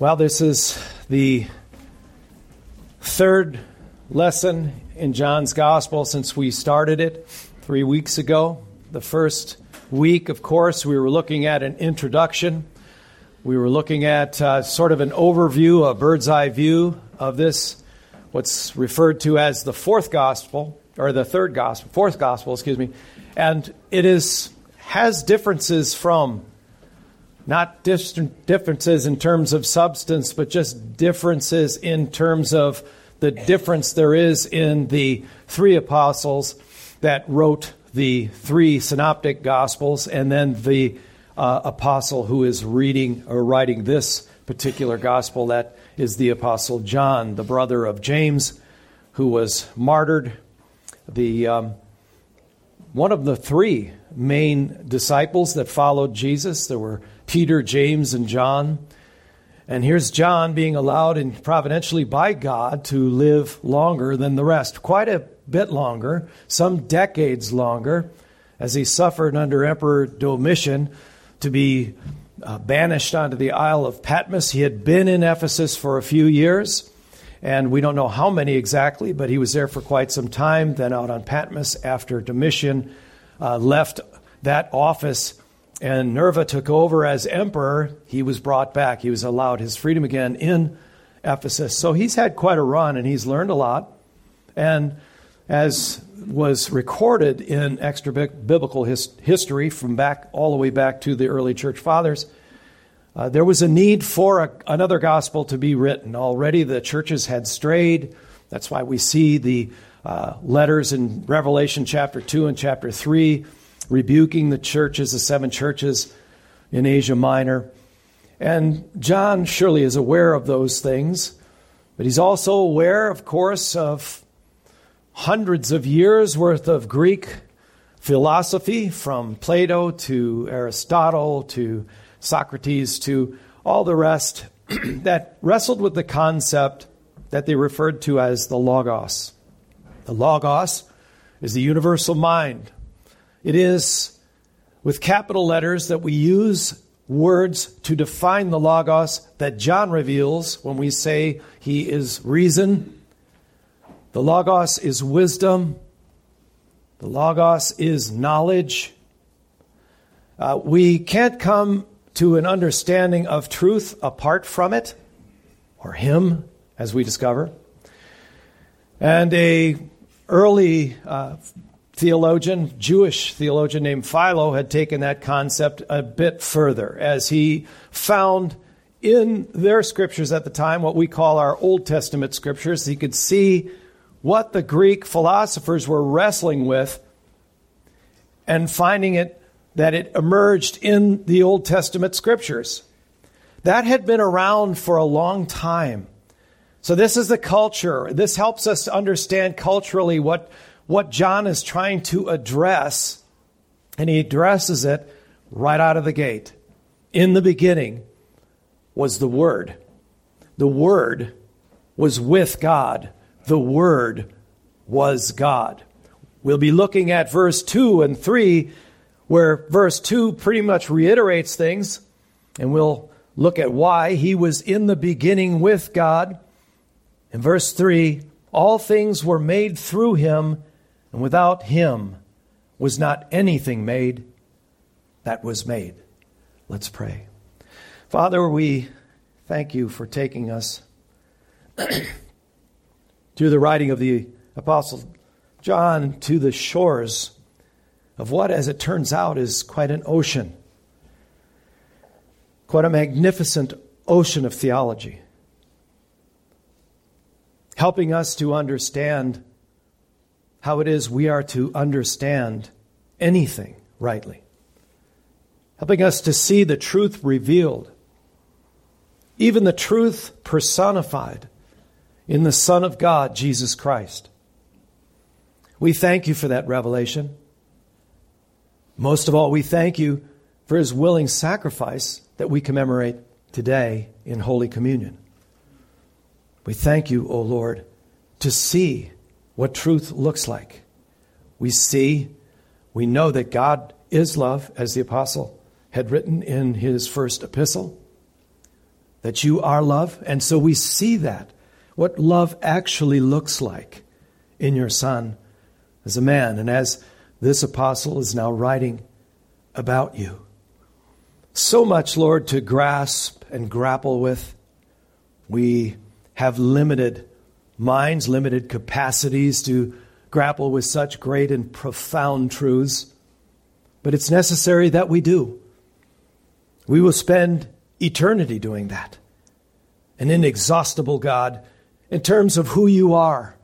Well, this is the third lesson in John's Gospel since we started it three weeks ago. The first week, of course, we were looking at an introduction. We were looking at uh, sort of an overview, a bird's eye view of this, what's referred to as the fourth Gospel, or the third Gospel, fourth Gospel, excuse me. And it is has differences from not differences in terms of substance, but just differences in terms of the difference there is in the three apostles that wrote the three synoptic gospels and then the uh, apostle who is reading or writing this particular gospel that is the apostle John, the brother of James, who was martyred. The um, one of the three main disciples that followed Jesus. There were Peter, James, and John. And here's John being allowed in providentially by God to live longer than the rest, quite a bit longer, some decades longer, as he suffered under Emperor Domitian to be uh, banished onto the Isle of Patmos. He had been in Ephesus for a few years, and we don't know how many exactly, but he was there for quite some time, then out on Patmos after Domitian uh, left that office and Nerva took over as emperor, he was brought back. He was allowed his freedom again in Ephesus. So he's had quite a run and he's learned a lot. And as was recorded in extra biblical his, history from back all the way back to the early church fathers, uh, there was a need for a, another gospel to be written. Already the churches had strayed. That's why we see the uh, letters in Revelation chapter 2 and chapter 3 rebuking the churches, the seven churches in Asia Minor. And John surely is aware of those things, but he's also aware, of course, of hundreds of years worth of Greek philosophy from Plato to Aristotle to Socrates to all the rest that wrestled with the concept that they referred to as the Logos. The Logos is the universal mind, it is with capital letters that we use words to define the Logos that John reveals when we say he is reason. The Logos is wisdom. The Logos is knowledge. Uh, we can't come to an understanding of truth apart from it, or Him, as we discover. And a early uh, theologian, Jewish theologian named Philo, had taken that concept a bit further as he found in their scriptures at the time, what we call our Old Testament scriptures, he could see what the Greek philosophers were wrestling with and finding it that it emerged in the Old Testament scriptures. That had been around for a long time. So, this is the culture. This helps us to understand culturally what what John is trying to address, and he addresses it right out of the gate. In the beginning was the Word. The Word was with God. The Word was God. We'll be looking at verse 2 and 3, where verse 2 pretty much reiterates things, and we'll look at why he was in the beginning with God. In verse 3, all things were made through him, and without him was not anything made that was made. Let's pray. Father, we thank you for taking us through the writing of the Apostle John to the shores of what, as it turns out, is quite an ocean, quite a magnificent ocean of theology, helping us to understand how it is we are to understand anything rightly, helping us to see the truth revealed, even the truth personified in the Son of God, Jesus Christ. We thank you for that revelation. Most of all, we thank you for his willing sacrifice that we commemorate today in Holy Communion. We thank you, O Lord, to see what truth looks like. We see, we know that God is love, as the apostle had written in his first epistle. that you are love. And so we see that, what love actually looks like in your Son as a man, and as this apostle is now writing about you. So much, Lord, to grasp and grapple with. We have limited minds, limited capacities to grapple with such great and profound truths, but it's necessary that we do. We will spend eternity doing that. An inexhaustible God in terms of who you are.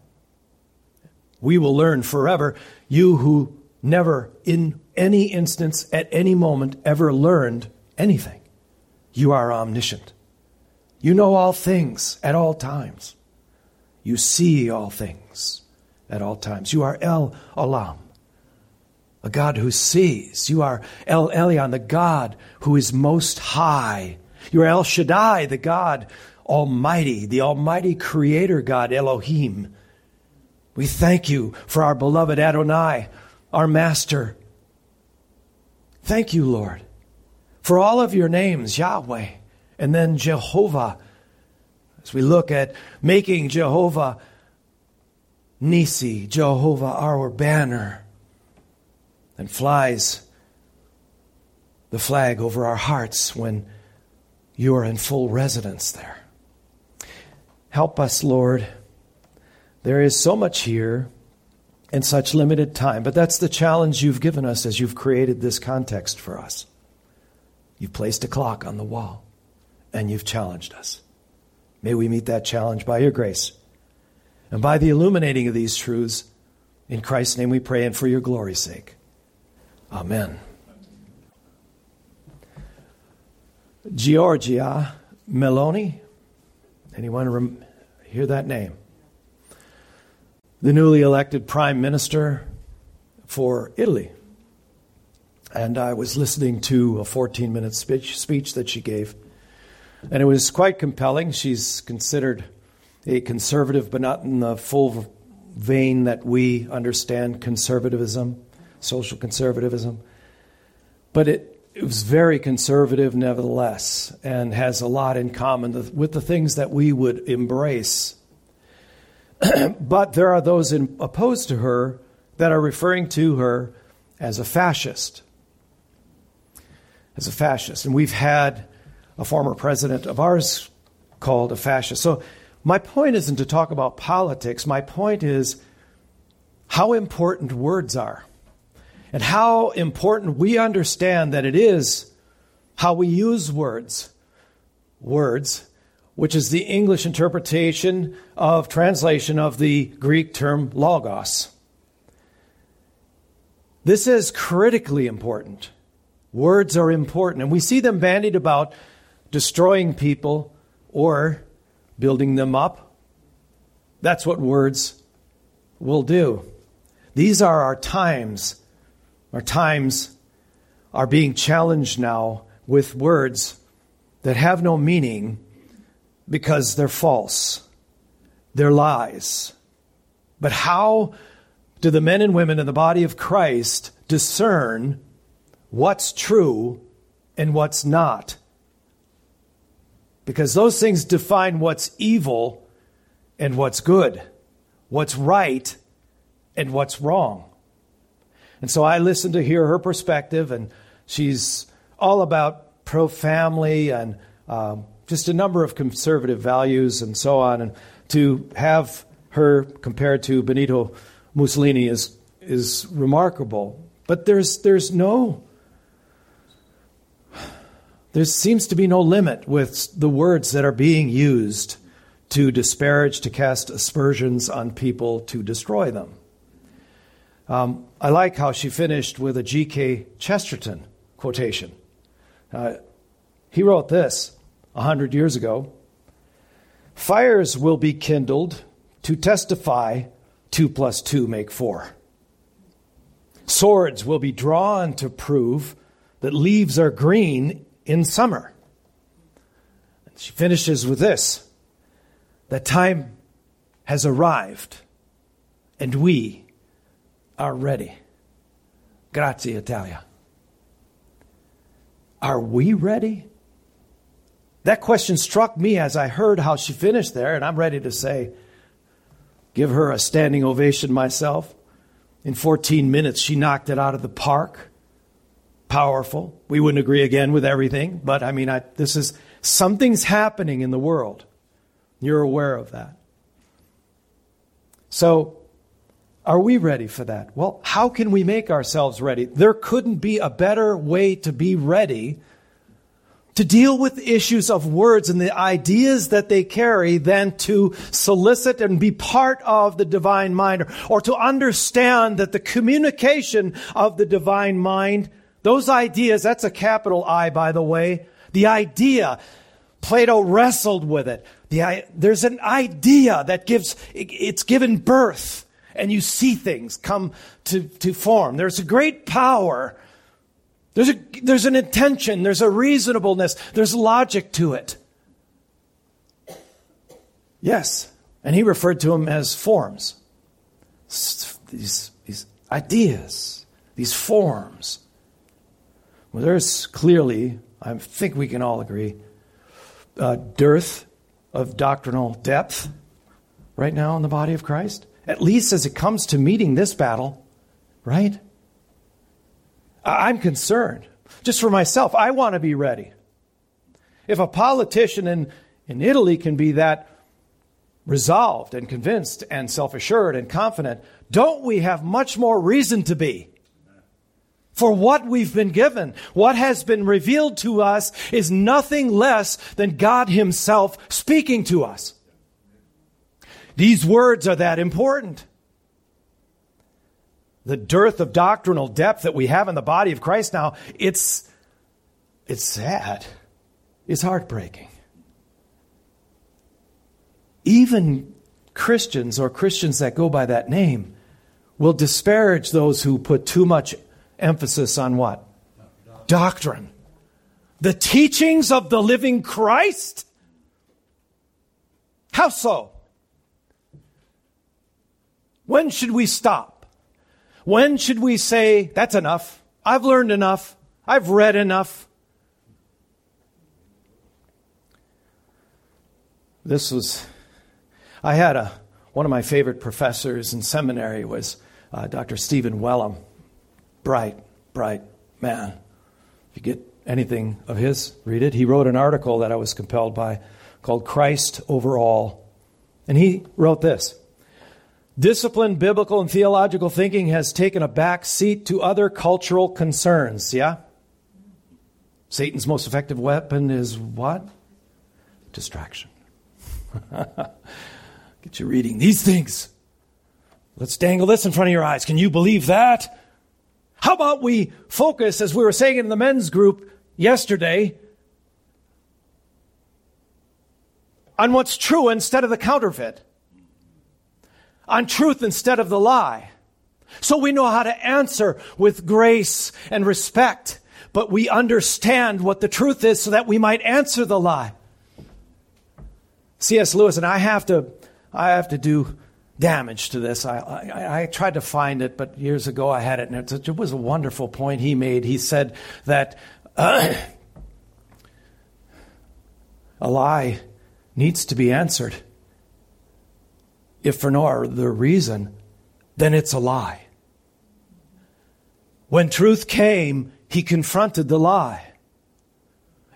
We will learn forever, you who never in any instance at any moment ever learned anything. You are omniscient. You know all things at all times. You see all things at all times. You are El Olam, a God who sees. You are El Elyon, the God who is most high. You are El Shaddai, the God Almighty, the Almighty Creator God, Elohim. We thank you for our beloved Adonai, our Master. Thank you, Lord, for all of your names, Yahweh, and then Jehovah. As we look at making Jehovah Nissi, Jehovah our banner, and flies the flag over our hearts when you are in full residence there. Help us, Lord. There is so much here in such limited time, but that's the challenge you've given us as you've created this context for us. You've placed a clock on the wall and you've challenged us. May we meet that challenge by your grace and by the illuminating of these truths. In Christ's name we pray and for your glory's sake. Amen. Giorgia Meloni. Anyone rem- hear that name? The newly elected prime minister for Italy. And I was listening to a 14 minute speech, speech that she gave. And it was quite compelling. She's considered a conservative, but not in the full vein that we understand conservatism, social conservatism. But it, it was very conservative nevertheless and has a lot in common with the things that we would embrace. but there are those in, opposed to her that are referring to her as a fascist. As a fascist. And we've had a former president of ours called a fascist. So my point isn't to talk about politics. My point is how important words are and how important we understand that it is how we use words. Words, which is the English interpretation of translation of the Greek term logos. This is critically important. Words are important, and we see them bandied about destroying people or building them up. That's what words will do. These are our times. Our times are being challenged now with words that have no meaning because they're false, they're lies. But how do the men and women in the body of Christ discern what's true and what's not? Because those things define what's evil and what's good, what's right and what's wrong. And so I listened to hear her perspective, and she's all about pro family and um, just a number of conservative values and so on. And to have her compared to Benito Mussolini is, is remarkable. But there's, there's no there seems to be no limit with the words that are being used to disparage, to cast aspersions on people, to destroy them. Um, I like how she finished with a G.K. Chesterton quotation. Uh, he wrote this a hundred years ago Fires will be kindled to testify two plus two make four. Swords will be drawn to prove that leaves are green in summer. And She finishes with this that time has arrived and we are ready. Grazie, Italia. Are we ready? That question struck me as I heard how she finished there, and I'm ready to say, give her a standing ovation myself. In 14 minutes, she knocked it out of the park. Powerful. We wouldn't agree again with everything, but I mean, I, this is something's happening in the world. You're aware of that. So, are we ready for that? Well, how can we make ourselves ready? There couldn't be a better way to be ready to deal with issues of words and the ideas that they carry than to solicit and be part of the divine mind or, or, to understand that the communication of the divine mind, those ideas, that's a capital I, by the way, the idea, Plato wrestled with it. The, there's an idea that gives, it's given birth and you see things come to, to form. There's a great power there's, a, there's an intention, there's a reasonableness, there's logic to it. Yes. And he referred to them as forms. These, these ideas, these forms. Well, there's clearly, I think we can all agree, a dearth of doctrinal depth right now in the body of Christ. At least as it comes to meeting this battle, right? I'm concerned. Just for myself, I want to be ready. If a politician in, in Italy can be that resolved and convinced and self assured and confident, don't we have much more reason to be? For what we've been given, what has been revealed to us is nothing less than God Himself speaking to us. These words are that important the dearth of doctrinal depth that we have in the body of Christ now, it's, it's sad. It's heartbreaking. Even Christians or Christians that go by that name will disparage those who put too much emphasis on what? Doctrine. The teachings of the living Christ? How so? When should we stop? When should we say, that's enough? I've learned enough. I've read enough. This was, I had a, one of my favorite professors in seminary was uh, Dr. Stephen Wellum. Bright, bright man. If you get anything of his, read it. He wrote an article that I was compelled by called Christ Over All. And he wrote this Disciplined biblical and theological thinking has taken a back seat to other cultural concerns, yeah? Satan's most effective weapon is what? Distraction. Get you reading these things. Let's dangle this in front of your eyes. Can you believe that? How about we focus, as we were saying in the men's group yesterday, on what's true instead of the counterfeit? on truth instead of the lie. So we know how to answer with grace and respect, but we understand what the truth is so that we might answer the lie. C.S. Lewis, and I have to, I have to do damage to this. I, I, I, tried to find it, but years ago I had it, and it, was a wonderful point he made. He said that uh, a lie needs to be answered if for no other reason, then it's a lie. When truth came, he confronted the lie.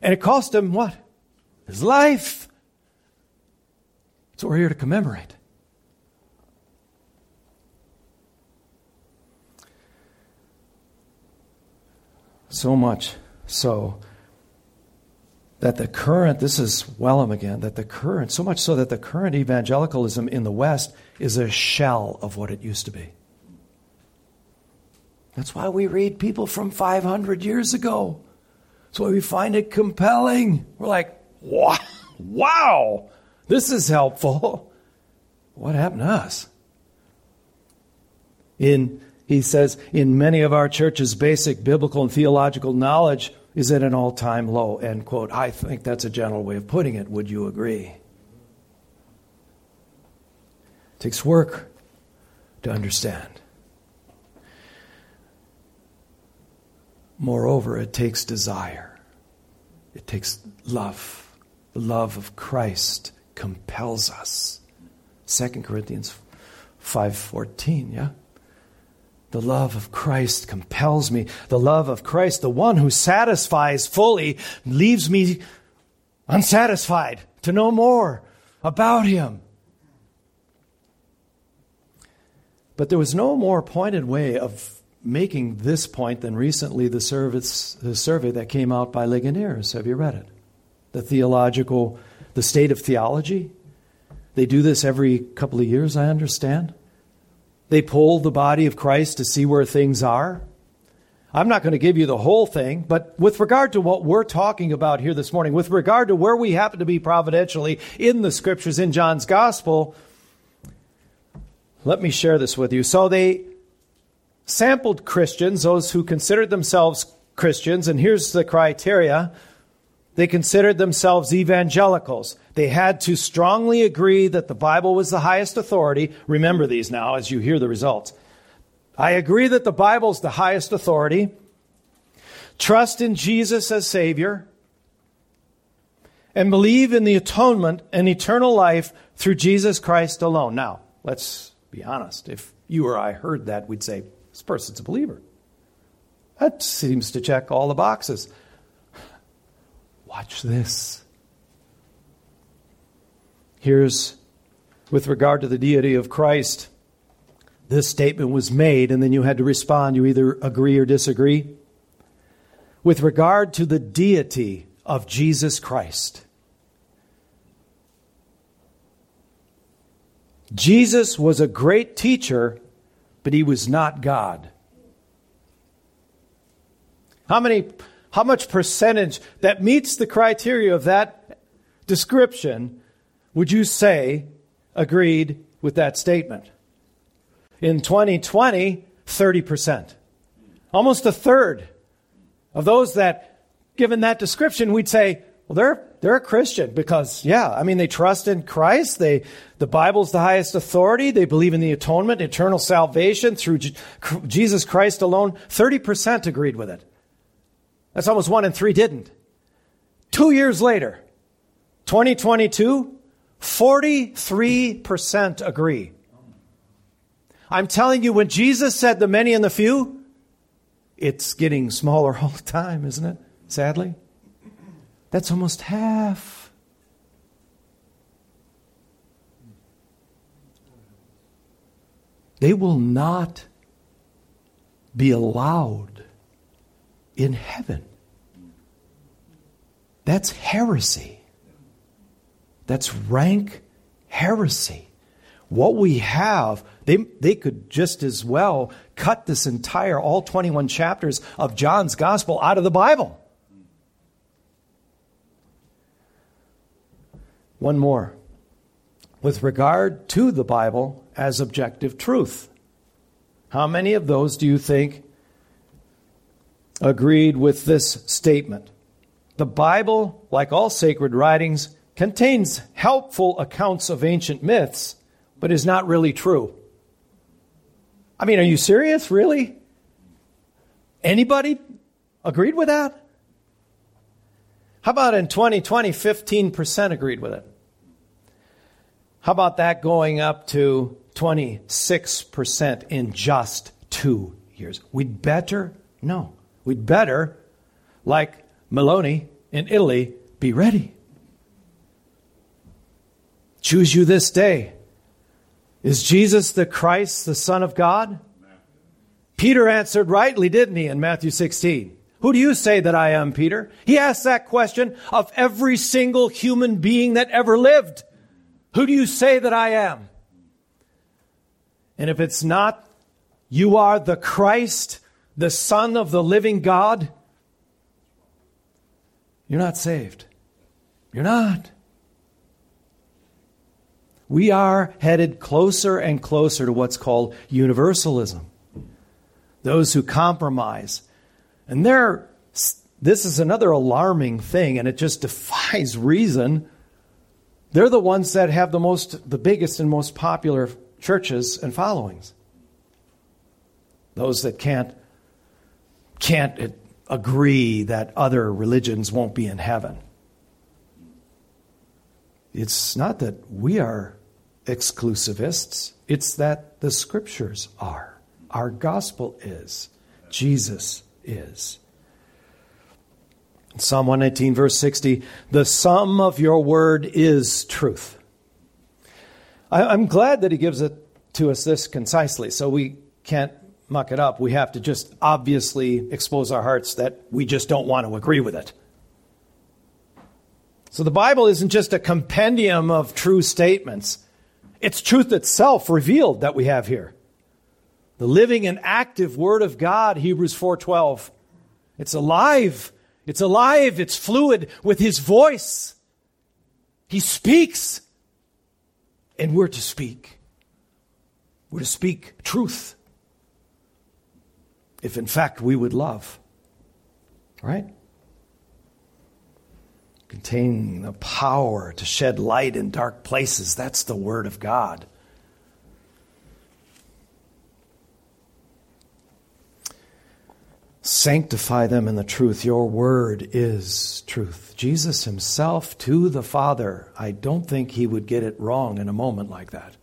And it cost him what? His life. What we're here to commemorate. So much so that the current, this is Wellum again, that the current, so much so that the current evangelicalism in the West is a shell of what it used to be. That's why we read people from 500 years ago. That's why we find it compelling. We're like, wow, wow, this is helpful. What happened to us? In, he says, in many of our churches, basic biblical and theological knowledge is at an all time low, end quote. I think that's a general way of putting it. Would you agree? It takes work to understand. Moreover, it takes desire, it takes love, The love of Christ compels us. 2 Corinthians 5:14, yeah? The love of Christ compels me. The love of Christ, the one who satisfies fully, leaves me unsatisfied to know more about him. But there was no more pointed way of making this point than recently the, service, the survey that came out by Ligoniers. Have you read it? The theological, the state of theology. They do this every couple of years, I understand. They poll the body of Christ to see where things are. I'm not going to give you the whole thing, but with regard to what we're talking about here this morning, with regard to where we happen to be providentially in the scriptures in John's gospel, let me share this with you. So they sampled Christians, those who considered themselves Christians, and here's the criteria. They considered themselves evangelicals. They had to strongly agree that the Bible was the highest authority. Remember these now as you hear the results. I agree that the Bible is the highest authority. Trust in Jesus as Savior. And believe in the atonement and eternal life through Jesus Christ alone. Now, let's be honest. If you or I heard that, we'd say, this person's a believer. That seems to check all the boxes. Watch this. Here's, with regard to the deity of Christ, this statement was made, and then you had to respond. You either agree or disagree. With regard to the deity of Jesus Christ, Jesus was a great teacher, but he was not God. How many how much percentage that meets the criteria of that description would you say agreed with that statement? In 2020, 30%. Almost a third of those that, given that description, we'd say, well, they're, they're a Christian because, yeah, I mean, they trust in Christ. They, the Bible's the highest authority. They believe in the atonement, eternal salvation through Jesus Christ alone. 30% agreed with it. That's almost one in three didn't. Two years later, 2022, 43% agree. I'm telling you, when Jesus said the many and the few, it's getting smaller all the time, isn't it? Sadly. That's almost half. They will not be allowed in heaven. That's heresy. That's rank heresy. What we have, they, they could just as well cut this entire, all 21 chapters of John's gospel out of the Bible. One more. With regard to the Bible as objective truth, how many of those do you think agreed with this statement? The Bible, like all sacred writings, contains helpful accounts of ancient myths, but is not really true. I mean, are you serious? Really? Anybody agreed with that? How about in 2020, 15% agreed with it? How about that going up to 26% in just two years? We'd better, no, we'd better, like Meloni in Italy, be ready. Choose you this day. Is Jesus the Christ, the Son of God? Peter answered rightly, didn't he, in Matthew 16? Who do you say that I am, Peter? He asked that question of every single human being that ever lived. Who do you say that I am? And if it's not, you are the Christ, the Son of the living God, you're not saved. You're not. We are headed closer and closer to what's called universalism. Those who compromise. And there, this is another alarming thing, and it just defies reason. They're the ones that have the most, the biggest and most popular churches and followings. Those that can't, can't agree that other religions won't be in heaven. it's not that we are exclusivists, it's that the scriptures are. Our gospel is. Jesus is. Psalm 119, verse 60 The sum of your word is truth. I, am glad that he gives it to us this concisely, so we can't muck it up. We have to just obviously expose our hearts that we just don't want to agree with it. So the Bible isn't just a compendium of true statements. It's truth itself revealed that we have here. The living and active word of God, Hebrews 4:12. It's alive. It's alive. It's fluid with his voice. He speaks. And we're to speak. We're to speak truth. If in fact we would love. Right? containing the power to shed light in dark places. That's the Word of God. Sanctify them in the truth. Your word is truth. Jesus himself to the Father. I don't think he would get it wrong in a moment like that.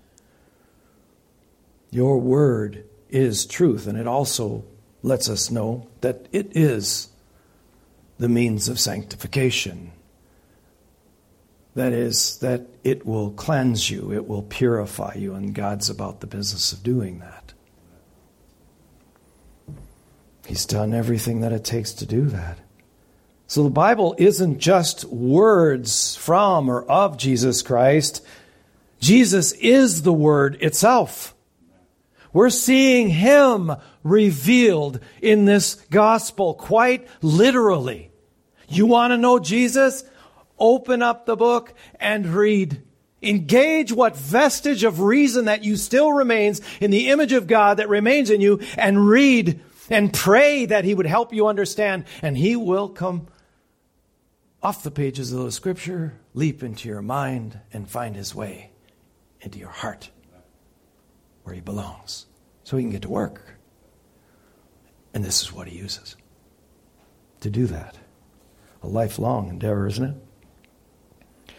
Your word is truth, and it also lets us know that it is the means of sanctification. That is, that it will cleanse you, it will purify you, and God's about the business of doing that. He's done everything that it takes to do that. So the Bible isn't just words from or of Jesus Christ. Jesus is the Word itself. We're seeing Him revealed in this gospel quite literally. You want to know Jesus? Open up the book and read. Engage what vestige of reason that you still remains in the image of God that remains in you and read and pray that He would help you understand. And He will come off the pages of the scripture, leap into your mind, and find His way into your heart where He belongs so He can get to work. And this is what He uses to do that. A lifelong endeavor, isn't it?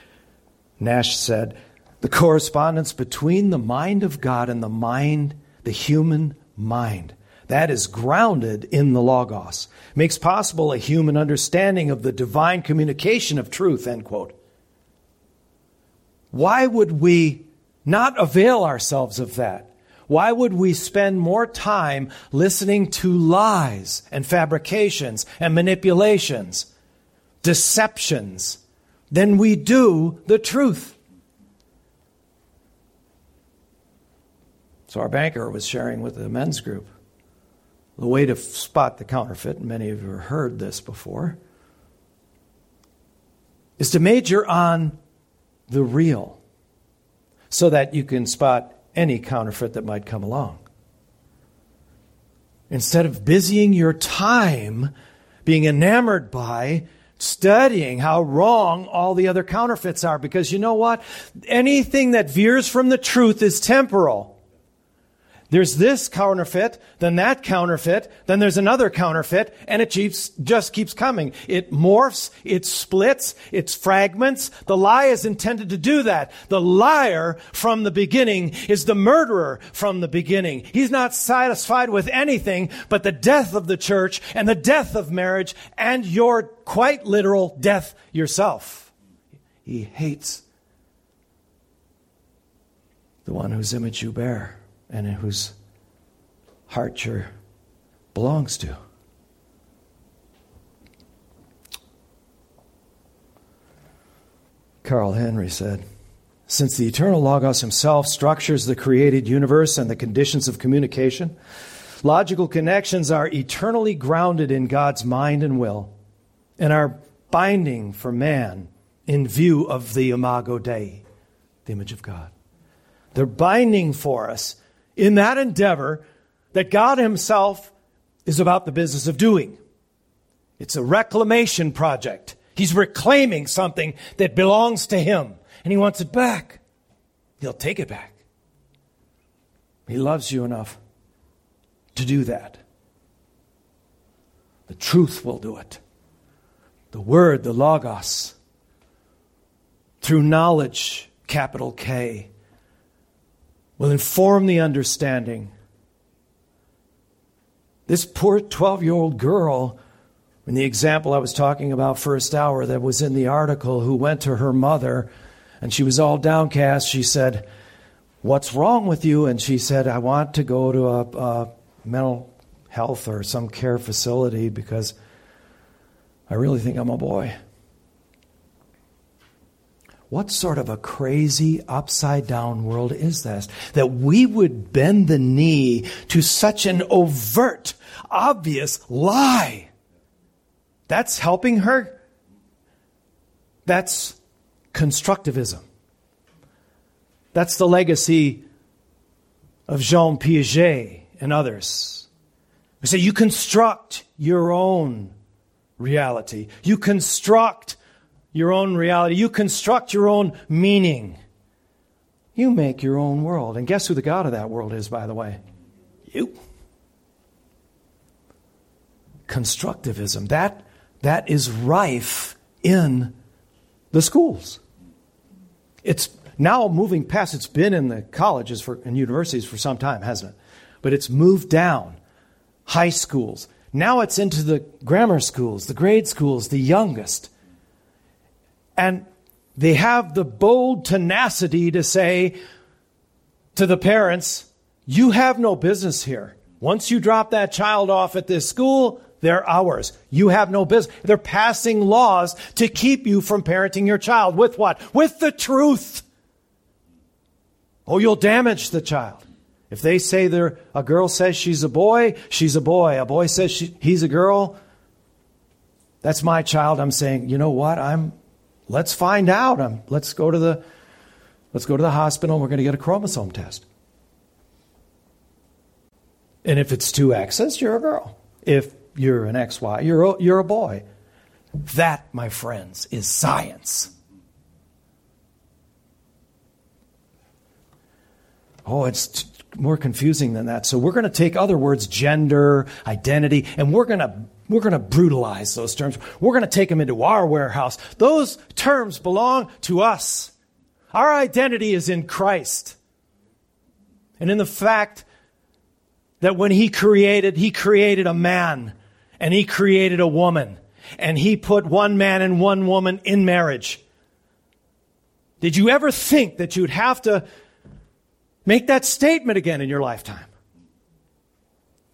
Nash said, the correspondence between the mind of God and the mind, the human mind, that is grounded in the Logos, makes possible a human understanding of the divine communication of truth, end quote. Why would we not avail ourselves of that? Why would we spend more time listening to lies and fabrications and manipulations, deceptions, than we do the truth. So our banker was sharing with the men's group the way to spot the counterfeit, many of you have heard this before, is to major on the real so that you can spot any counterfeit that might come along. Instead of busying your time being enamored by studying how wrong all the other counterfeits are because you know what? Anything that veers from the truth is temporal. There's this counterfeit, then that counterfeit, then there's another counterfeit, and it keeps, just keeps coming. It morphs, it splits, it fragments. The lie is intended to do that. The liar from the beginning is the murderer from the beginning. He's not satisfied with anything but the death of the church and the death of marriage and your quite literal death yourself. He hates the one whose image you bear and whose heart your belongs to. Carl Henry said, Since the eternal Logos himself structures the created universe and the conditions of communication, logical connections are eternally grounded in God's mind and will and are binding for man in view of the imago Dei, the image of God. They're binding for us in that endeavor that God Himself is about the business of doing. It's a reclamation project. He's reclaiming something that belongs to Him, and He wants it back. He'll take it back. He loves you enough to do that. The truth will do it. The Word, the Logos, through knowledge, capital K, will inform the understanding. This poor 12 year old girl, in the example I was talking about first hour that was in the article, who went to her mother and she was all downcast, she said, What's wrong with you? And she said, I want to go to a, a mental health or some care facility because I really think I'm a boy. What sort of a crazy upside down world is this? That we would bend the knee to such an overt, obvious lie. That's helping her. That's constructivism. That's the legacy of Jean Piaget and others. We say you construct your own reality. You construct your own reality. You construct your own meaning. You make your own world. And guess who the God of that world is, by the way? You. Constructivism. That, that is rife in the schools. It's now moving past, it's been in the colleges for, and universities for some time, hasn't it? But it's moved down. High schools. Now it's into the grammar schools, the grade schools, the youngest. And they have the bold tenacity to say to the parents, You have no business here. Once you drop that child off at this school, they're ours. You have no business. They're passing laws to keep you from parenting your child. With what? With the truth. Oh, you'll damage the child. If they say they're, a girl says she's a boy, she's a boy. A boy says she, he's a girl, that's my child. I'm saying, you know what? I'm Let's find out. Um, let's go to the let's go to the hospital. We're going to get a chromosome test. And if it's two X's, you're a girl. If you're an XY, you're a, you're a boy. That, my friends, is science. Oh, it's t- more confusing than that. So we're going to take other words, gender, identity, and we're going to we're going to brutalize those terms. We're going to take them into our warehouse. Those terms belong to us. Our identity is in Christ. And in the fact that when He created, He created a man and He created a woman and He put one man and one woman in marriage. Did you ever think that you'd have to make that statement again in your lifetime?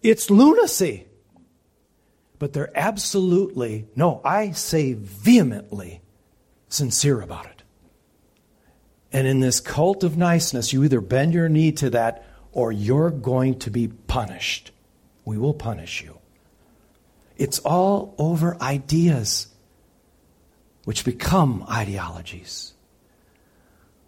It's lunacy but they're absolutely, no, I say vehemently sincere about it. And in this cult of niceness, you either bend your knee to that or you're going to be punished. We will punish you. It's all over ideas which become ideologies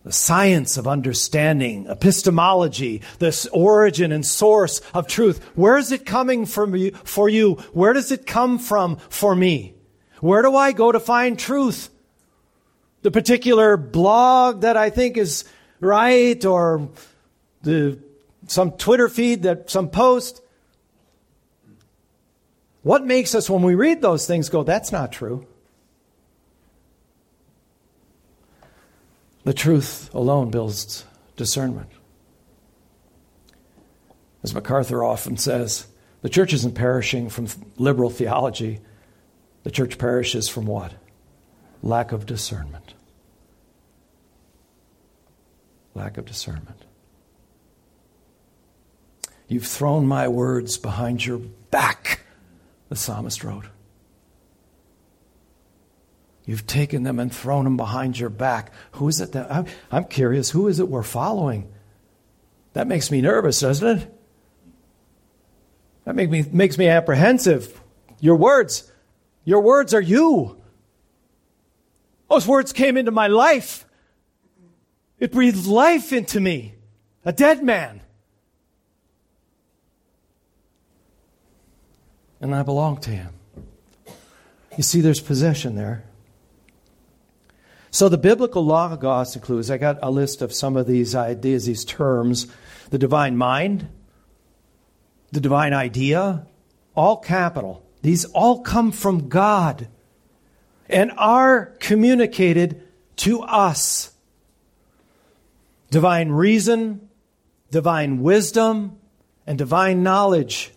the science of understanding, epistemology, the origin and source of truth. Where is it coming from you, for you? Where does it come from for me? Where do I go to find truth? The particular blog that I think is right or the, some Twitter feed that some post. What makes us, when we read those things, go, that's not true? The truth alone builds discernment. As MacArthur often says, the church isn't perishing from liberal theology. The church perishes from what? Lack of discernment. Lack of discernment. You've thrown my words behind your back, the psalmist wrote. You've taken them and thrown them behind your back. Who is it that I'm, curious? Who is it we're following? That makes me nervous, doesn't it? That make me, makes me apprehensive. Your words, your words are you. Those words came into my life. It breathed life into me, a dead man. And I belong to him. You see, there's possession there. So the biblical logos includes, I got a list of some of these ideas, these terms the divine mind, the divine idea, all capital. These all come from God and are communicated to us divine reason, divine wisdom, and divine knowledge.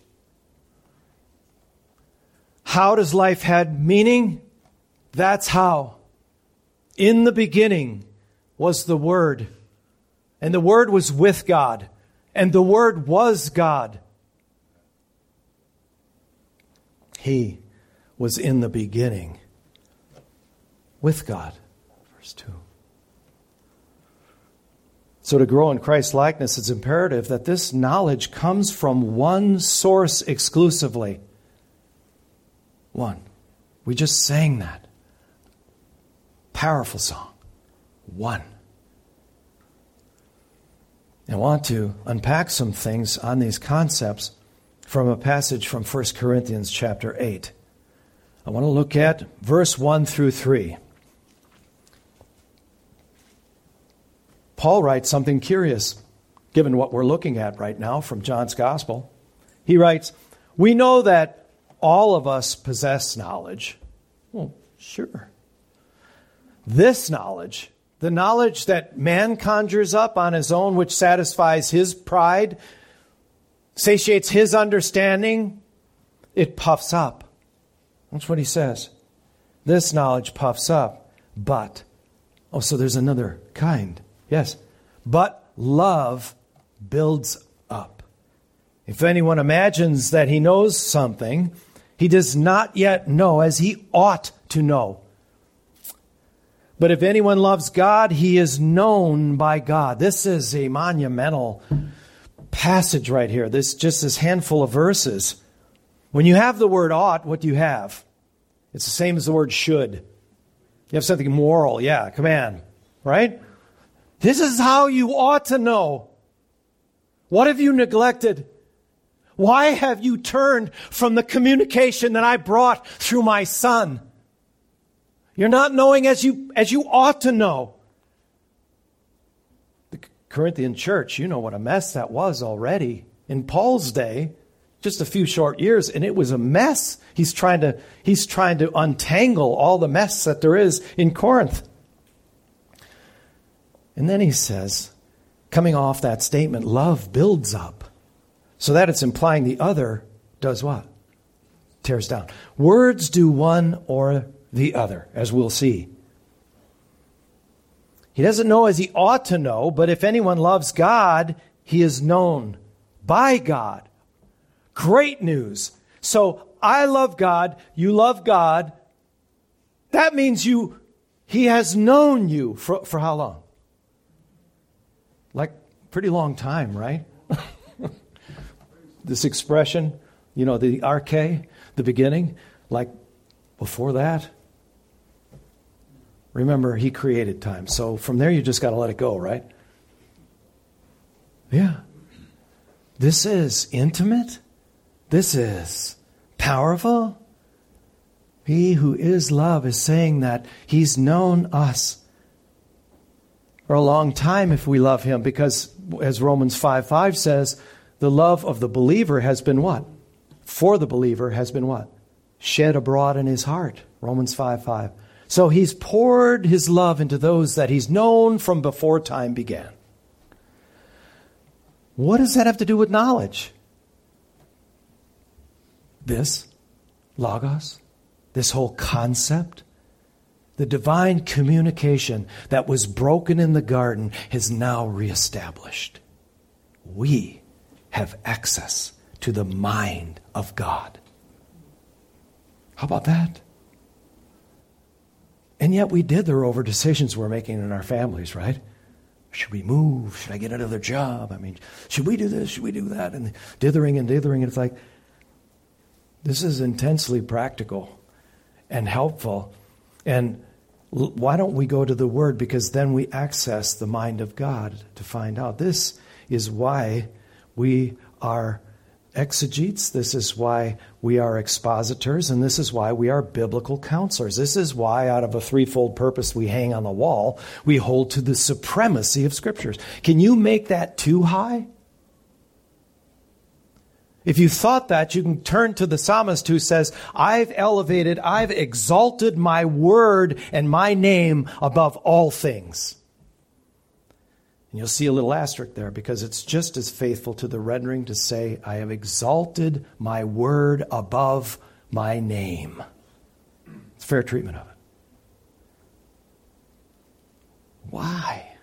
How does life have meaning? That's how. In the beginning was the Word, and the Word was with God, and the Word was God. He was in the beginning with God. Verse 2. So, to grow in Christ's likeness, it's imperative that this knowledge comes from one source exclusively. One. We just sang that. Powerful song. One. I want to unpack some things on these concepts from a passage from 1 Corinthians chapter 8. I want to look at verse 1 through 3. Paul writes something curious, given what we're looking at right now from John's Gospel. He writes, We know that all of us possess knowledge. Well, sure. This knowledge, the knowledge that man conjures up on his own, which satisfies his pride, satiates his understanding, it puffs up. That's what he says. This knowledge puffs up, but, oh, so there's another kind. Yes. But love builds up. If anyone imagines that he knows something, he does not yet know as he ought to know. But if anyone loves God, he is known by God. This is a monumental passage right here. This just this handful of verses. When you have the word ought, what do you have? It's the same as the word should. You have something moral, yeah, command, right? This is how you ought to know. What have you neglected? Why have you turned from the communication that I brought through my son? You're not knowing as you, as you ought to know. The Corinthian church, you know what a mess that was already. In Paul's day, just a few short years, and it was a mess. He's trying to, he's trying to untangle all the mess that there is in Corinth. And then he says, coming off that statement, love builds up. So that it's implying the other does what? Tears down. Words do one or the other, as we'll see. He doesn't know as he ought to know, but if anyone loves God, he is known by God. Great news. So I love God, you love God. That means you, he has known you for, for how long? like pretty long time, right? this expression, you know, the arche, the beginning, like before that. Remember, he created time. So from there, you just got to let it go, right? Yeah. This is intimate. This is powerful. He who is love is saying that he's known us for a long time if we love him because as Romans 5 5 says, the love of the believer has been what? For the believer has been what? Shed abroad in his heart. Romans 5 5. So he's poured his love into those that he's known from before time began. What does that have to do with knowledge? This, Logos, this whole concept the divine communication that was broken in the garden is now reestablished. We have access to the mind of God. How about that? And yet we dither over decisions we're making in our families, right? Should we move? Should I get another job? I mean, should we do this? Should we do that? And dithering and dithering. And it's like, this is intensely practical and helpful. And why don't we go to the Word? Because then we access the mind of God to find out. This is why we are exegetes. This is why we are expositors. And this is why we are biblical counselors. This is why, out of a threefold purpose we hang on the wall, we hold to the supremacy of Scriptures. Can you make that too high? If you thought that, you can turn to the psalmist who says, I've elevated, I've exalted my word and my name above all things. And you'll see a little asterisk there because it's just as faithful to the rendering to say, I have exalted my word above my name. It's fair treatment of it. Why?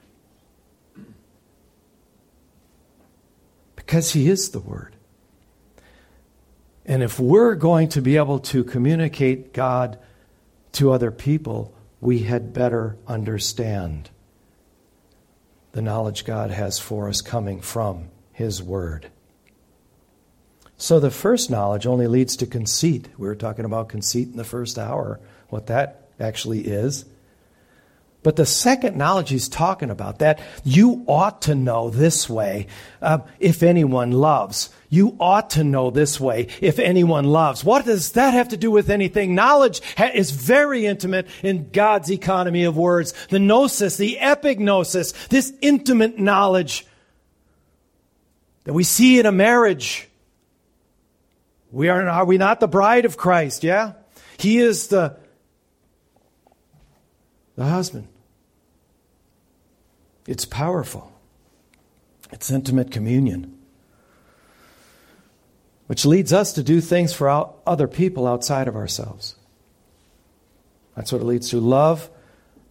Because he is the word. And if we're going to be able to communicate God to other people, we had better understand the knowledge God has for us coming from His Word. So the first knowledge only leads to conceit. We were talking about conceit in the first hour, what that actually is. But the second knowledge he's talking about, that you ought to know this way uh, if anyone loves. You ought to know this way if anyone loves. What does that have to do with anything? Knowledge ha- is very intimate in God's economy of words. The gnosis, the epignosis, this intimate knowledge that we see in a marriage. We are, are we not the bride of Christ? Yeah? He is the, the husband. It's powerful. It's intimate communion, which leads us to do things for other people outside of ourselves. That's what it leads to. Love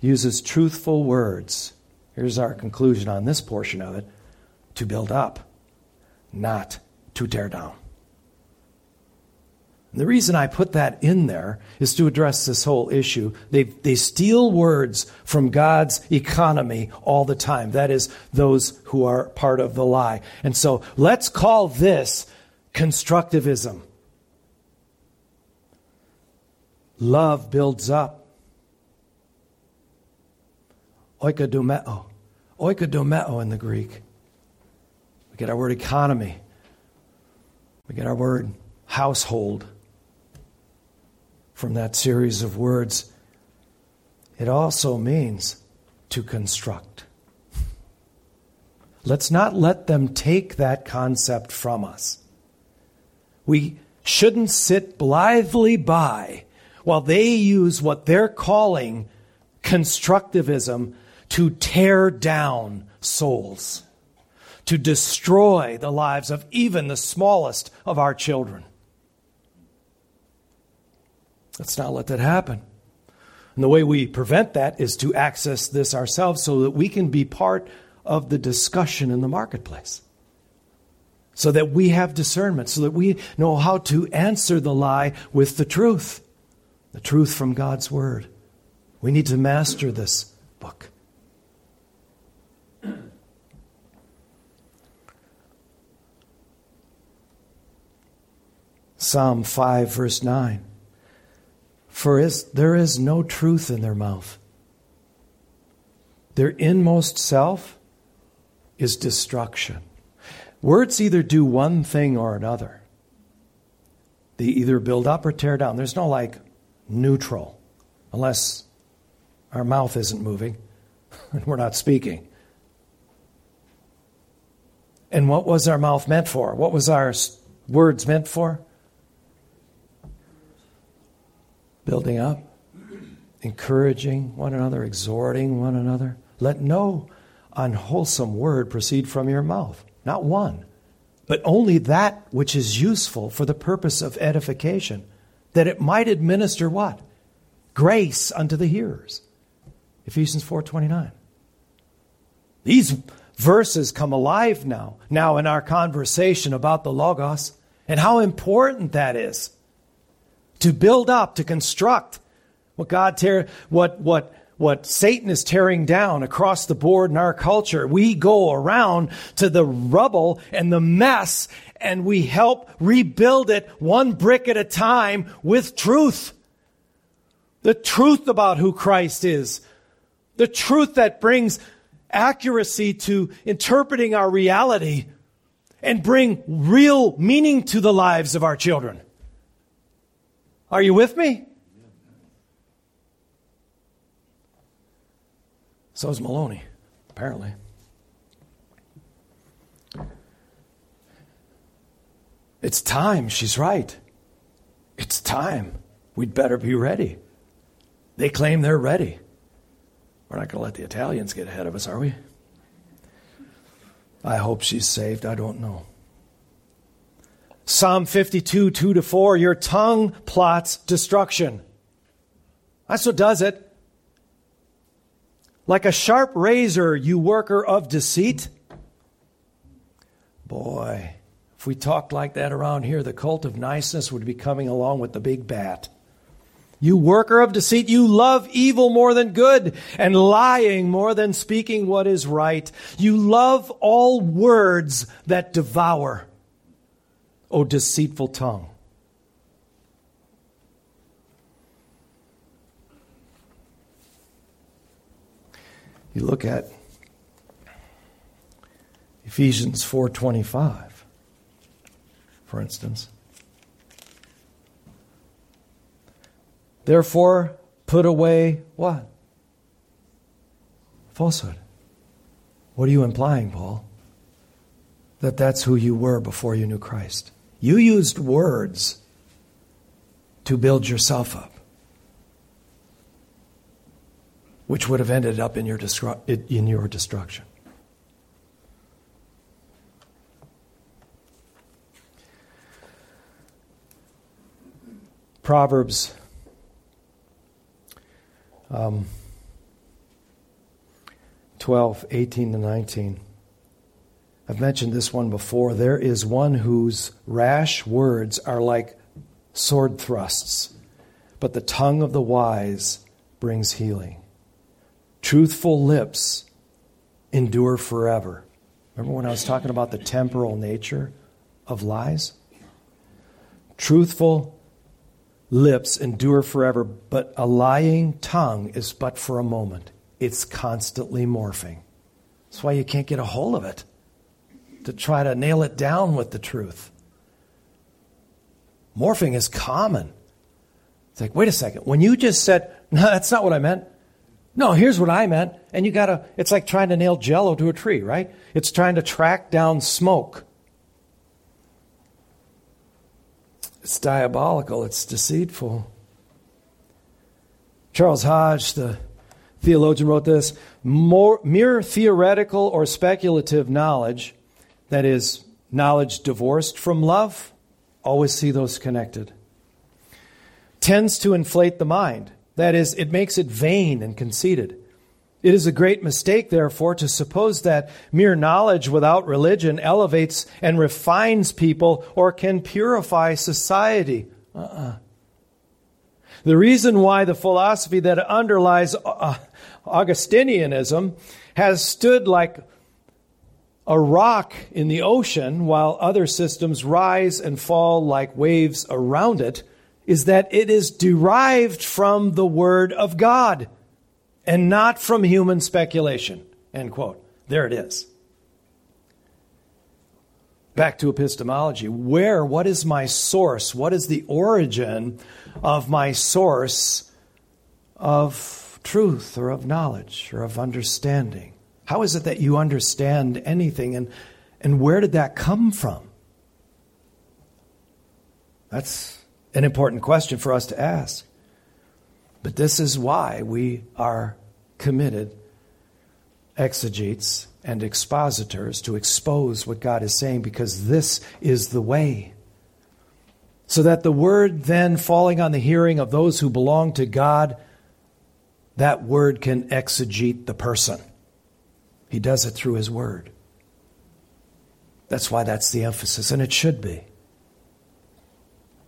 uses truthful words. Here's our conclusion on this portion of it to build up, not to tear down. And the reason I put that in there is to address this whole issue. They, they steal words from God's economy all the time. That is, those who are part of the lie. And so let's call this constructivism. Love builds up. Oikodomeo. Oikodomeo in the Greek. We get our word economy. We get our word household from that series of words, it also means to construct. Let's not let them take that concept from us. We shouldn't sit blithely by while they use what they're calling constructivism to tear down souls, to destroy the lives of even the smallest of our children. Let's not let that happen. And the way we prevent that is to access this ourselves so that we can be part of the discussion in the marketplace. So that we have discernment, so that we know how to answer the lie with the truth, the truth from God's Word. We need to master this book. Psalm 5, verse 9. For is, there is no truth in their mouth. Their inmost self is destruction. Words either do one thing or another. They either build up or tear down. There's no like neutral, unless our mouth isn't moving and we're not speaking. And what was our mouth meant for? What was our words meant for? Building up, encouraging one another, exhorting one another. Let no unwholesome word proceed from your mouth, not one, but only that which is useful for the purpose of edification, that it might administer what? Grace unto the hearers. Ephesians 4:29. These verses come alive now, now in our conversation about the Logos and how important that is to build up, to construct what God tear, what, what, what Satan is tearing down across the board in our culture. We go around to the rubble and the mess and we help rebuild it one brick at a time with truth. The truth about who Christ is. The truth that brings accuracy to interpreting our reality and bring real meaning to the lives of our children. Are you with me? So is Meloni, apparently. It's time. She's right. It's time. We'd better be ready. They claim they're ready. We're not going to let the Italians get ahead of us, are we? I hope she's saved. I don't know. Psalm 52, 2 to 4, your tongue plots destruction. That's what does it. Like a sharp razor, you worker of deceit. Boy, if we talked like that around here, the cult of niceness would be coming along with the big bat. You worker of deceit, you love evil more than good and lying more than speaking what is right. You love all words that devour. O deceitful tongue. You look at Ephesians 4:25 for instance. Therefore put away what? Falsehood. What are you implying, Paul? That that's who you were before you knew Christ. You used words to build yourself up, which would have ended up in your, destru- in your destruction. Proverbs um, 12, 18 to 19. I've mentioned this one before. There is one whose rash words are like sword thrusts, but the tongue of the wise brings healing. Truthful lips endure forever. Remember when I was talking about the temporal nature of lies? Truthful lips endure forever, but a lying tongue is but for a moment. It's constantly morphing. That's why you can't get a hold of it to try to nail it down with the truth. Morphing is common. It's like, wait a second. When you just said, no, that's not what I meant. No, here's what I meant. And you gotta, it's like trying to nail jello to a tree, right? It's trying to track down smoke. It's diabolical, it's deceitful. Charles Hodge, the theologian, wrote this More, mere theoretical or speculative knowledge that is, knowledge divorced from love, always see those connected, tends to inflate the mind. That is, it makes it vain and conceited. It is a great mistake, therefore, to suppose that mere knowledge without religion elevates and refines people or can purify society. Uh-uh. The reason why the philosophy that underlies uh, Augustinianism has stood like a rock in the ocean while other systems rise and fall like waves around it is that it is derived from the Word of God and not from human speculation. End quote. There it is. Back to epistemology. Where, what is my source? What is the origin of my source of truth or of knowledge or of understanding? How is it that you understand anything and, and where did that come from? That's an important question for us to ask. But this is why we are committed exegetes and expositors to expose what God is saying because this is the way. So that the word then falling on the hearing of those who belong to God, that word can exegete the person. He does it through His Word. That's why that's the emphasis, and it should be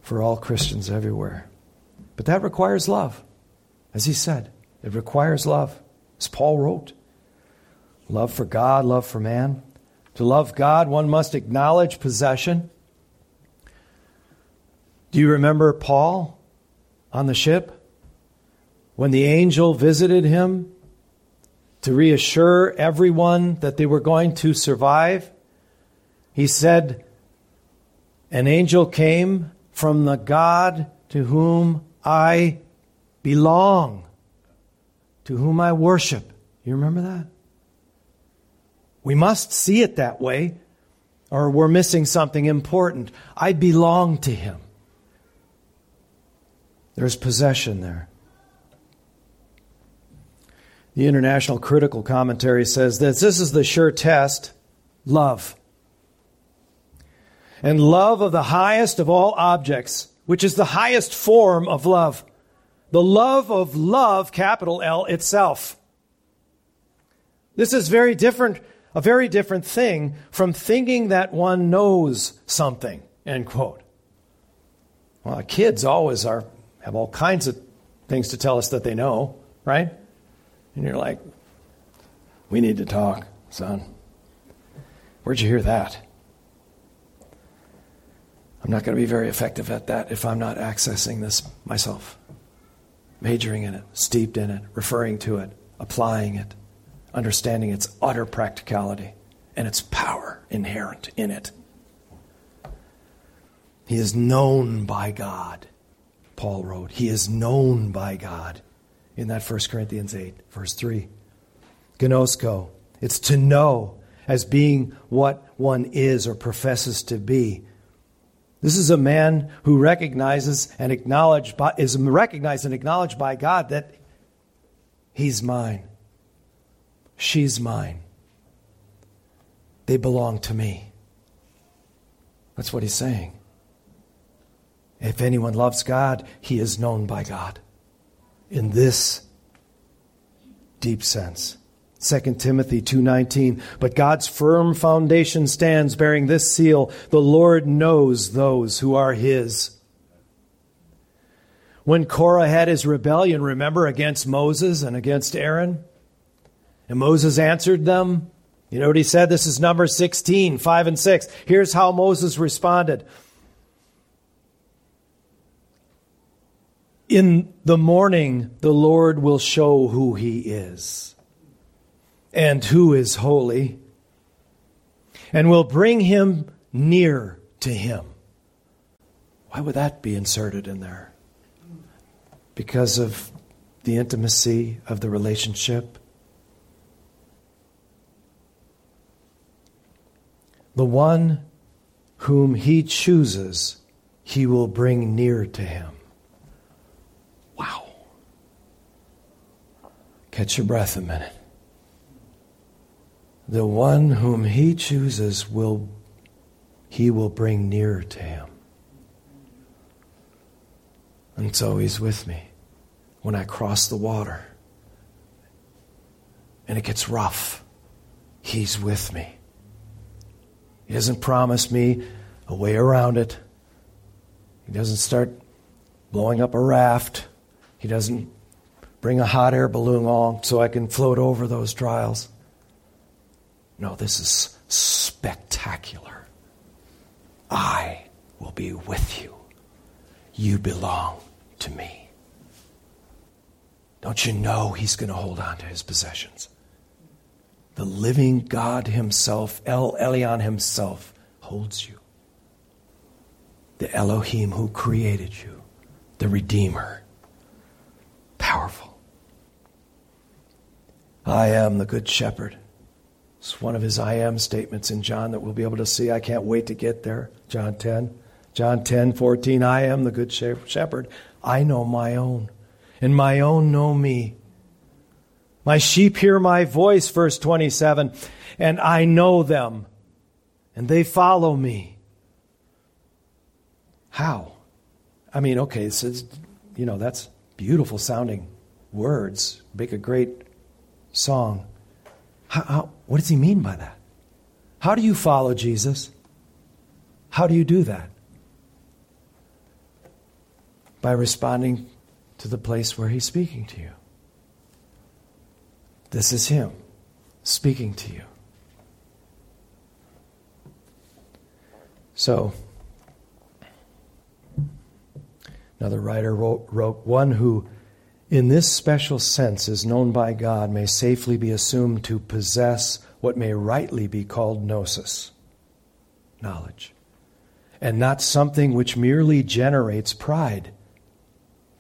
for all Christians everywhere. But that requires love. As he said, it requires love. As Paul wrote love for God, love for man. To love God, one must acknowledge possession. Do you remember Paul on the ship? When the angel visited him to reassure everyone that they were going to survive, he said, An angel came from the God to whom I belong, to whom I worship. You remember that? We must see it that way. or we're missing something important. I belong to Him. There's possession there. The International Critical Commentary says this this is the sure test love. And love of the highest of all objects, which is the highest form of love. The love of love, capital L, itself. This is very different, a very different thing from thinking that one knows something, end quote. Well, kids always are, have all kinds of things to tell us that they know, right? And you're like, we need to talk, son. Where'd you hear that? I'm not going to be very effective at that if I'm not accessing this myself, majoring in it, steeped in it, referring to it, applying it, understanding its utter practicality and its power inherent in it. He is known by God, Paul wrote. He is known by God in that 1 Corinthians 8, verse 3. Gnosko, it's to know as being what one is or professes to be. This is a man who recognizes and acknowledged by, is recognized and acknowledged by God that he's mine. She's mine. They belong to me. That's what he's saying. If anyone loves God, he is known by God in this deep sense. 2 Timothy 2:19 But God's firm foundation stands bearing this seal the Lord knows those who are his. When Korah had his rebellion remember against Moses and against Aaron? And Moses answered them. You know what he said? This is number 16 5 and 6 here's how Moses responded In the morning, the Lord will show who he is and who is holy, and will bring him near to him. Why would that be inserted in there? Because of the intimacy of the relationship. The one whom he chooses, he will bring near to him. Catch your breath a minute. The one whom he chooses will he will bring nearer to him. And so he's with me when I cross the water and it gets rough. He's with me. He doesn't promise me a way around it. He doesn't start blowing up a raft. He doesn't bring a hot air balloon along so I can float over those trials. No, this is spectacular. I will be with you. You belong to me. Don't you know he's going to hold on to his possessions? The living God himself, El Elyon himself, holds you. The Elohim who created you, the Redeemer. Powerful. I am the good shepherd. It's one of his I am statements in John that we'll be able to see. I can't wait to get there. John 10. John 10, 14. I am the good shepherd. I know my own, and my own know me. My sheep hear my voice, verse 27, and I know them, and they follow me. How? I mean, okay, so you know, that's beautiful sounding words, make a great song. How, how, what does he mean by that? How do you follow Jesus? How do you do that? By responding to the place where he's speaking to you. This is him speaking to you. So, another writer wrote, wrote one who in this special sense, is known by God, may safely be assumed to possess what may rightly be called gnosis, knowledge, and not something which merely generates pride.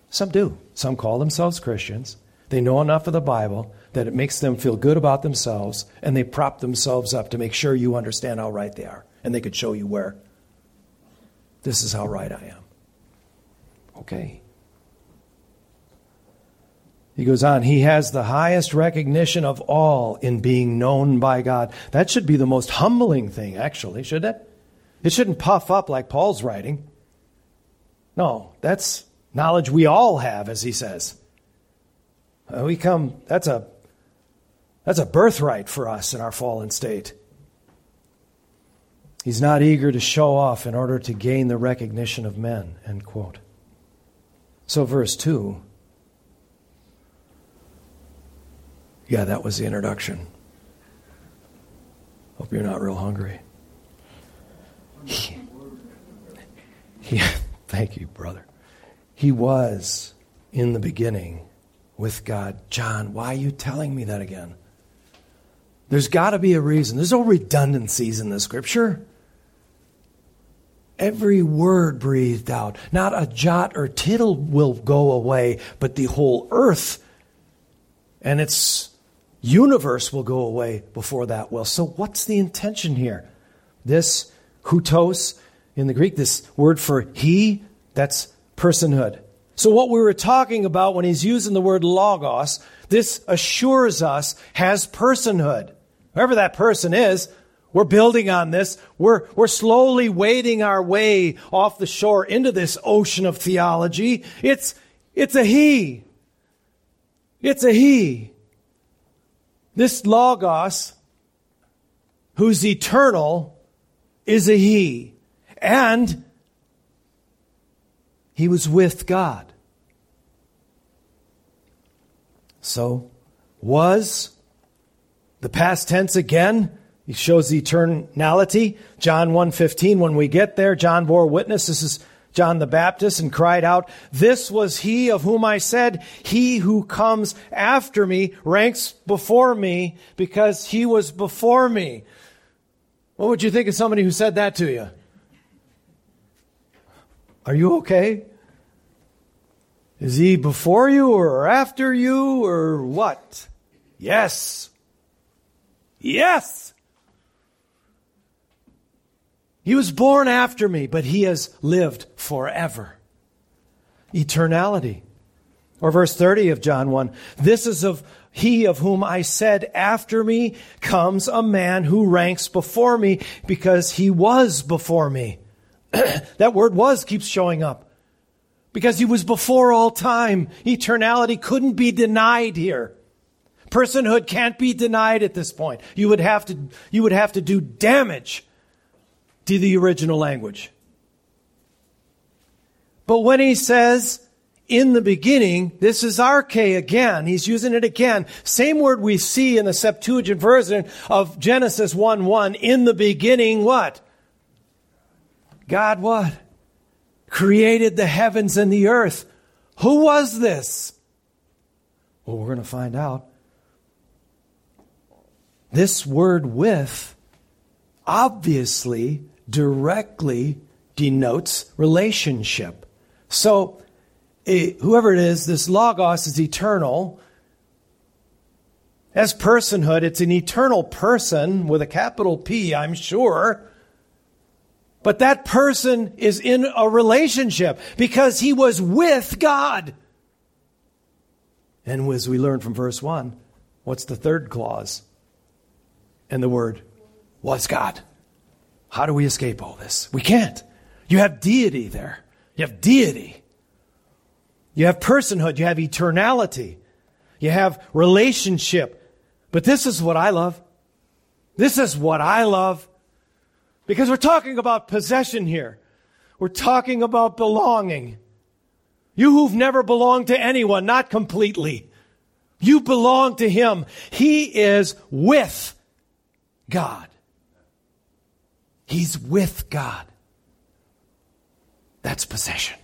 Some do. Some call themselves Christians. They know enough of the Bible that it makes them feel good about themselves, and they prop themselves up to make sure you understand how right they are. and they could show you where. This is how right I am. Okay. He goes on, he has the highest recognition of all in being known by God. That should be the most humbling thing, actually, should it? It shouldn't puff up like Paul's writing. No, that's knowledge we all have, as he says. Uh, we come, that's a, that's a birthright for us in our fallen state. He's not eager to show off in order to gain the recognition of men, end quote. So, verse 2 Yeah, that was the introduction. Hope you're not real hungry. He, thank you, brother. He was in the beginning with God. John, why are you telling me that again? There's got to be a reason. There's no redundancies in the scripture. Every word breathed out, not a jot or tittle will go away, but the whole earth and its universe will go away before that will. So, what's the intention here? This houtos in the Greek, this word for he, that's personhood. So, what we were talking about when he's using the word logos, this assures us has personhood. Whoever that person is, we're building on this. We're, we're slowly wading our way off the shore into this ocean of theology. It's, it's a he. It's a he. This Logos, who's eternal, is a He. And He was with God. So, was the past tense again. He shows the eternality. John 1.15, when we get there, John bore witness. This is John the Baptist and cried out, This was he of whom I said, He who comes after me ranks before me because he was before me. What would you think of somebody who said that to you? Are you okay? Is he before you or after you or what? Yes. Yes. He was born after me, but he has lived forever. Eternality. Or verse 30 of John 1 This is of he of whom I said, After me comes a man who ranks before me because he was before me. that word was keeps showing up because he was before all time. Eternality couldn't be denied here. Personhood can't be denied at this point. You would have to, you would have to do damage to the original language. But when he says, in the beginning, this is arche again. He's using it again. Same word we see in the Septuagint version of Genesis 1 1. In the beginning, what? God what? Created the heavens and the earth. Who was this? Well, we're going to find out. This word with obviously directly denotes relationship. So, eh, whoever it is, this Logos is eternal. As personhood, it's an eternal person with a capital P, I'm sure. But that person is in a relationship because he was with God. And as we learn from verse 1, what's the third clause? And the word was God. How do we escape all this? We can't. You have deity there. You have deity. You have personhood. You have eternality. You have relationship. But this is what I love. This is what I love. Because we're talking about possession here. We're talking about belonging. You who've never belonged to anyone, not completely. You belong to Him. He is with God. He's with God. That's possession.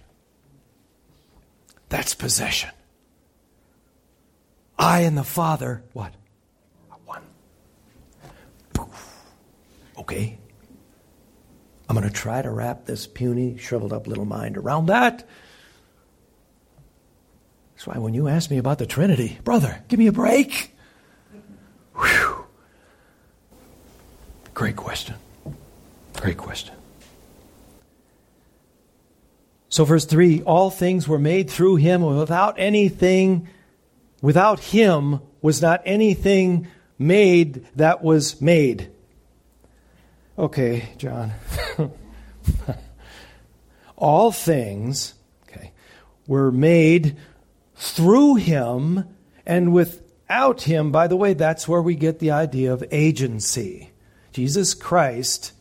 That's possession. I and the Father, what? One. Poof. Okay. I'm going to try to wrap this puny, shriveled up little mind around that. That's why when you ask me about the Trinity, brother, give me a break. Whew. Great question. Great question. So, verse 3 all things were made through him, and without anything, without him was not anything made that was made. Okay, John. all things, okay, were made through him, and without him, by the way, that's where we get the idea of agency. Jesus Christ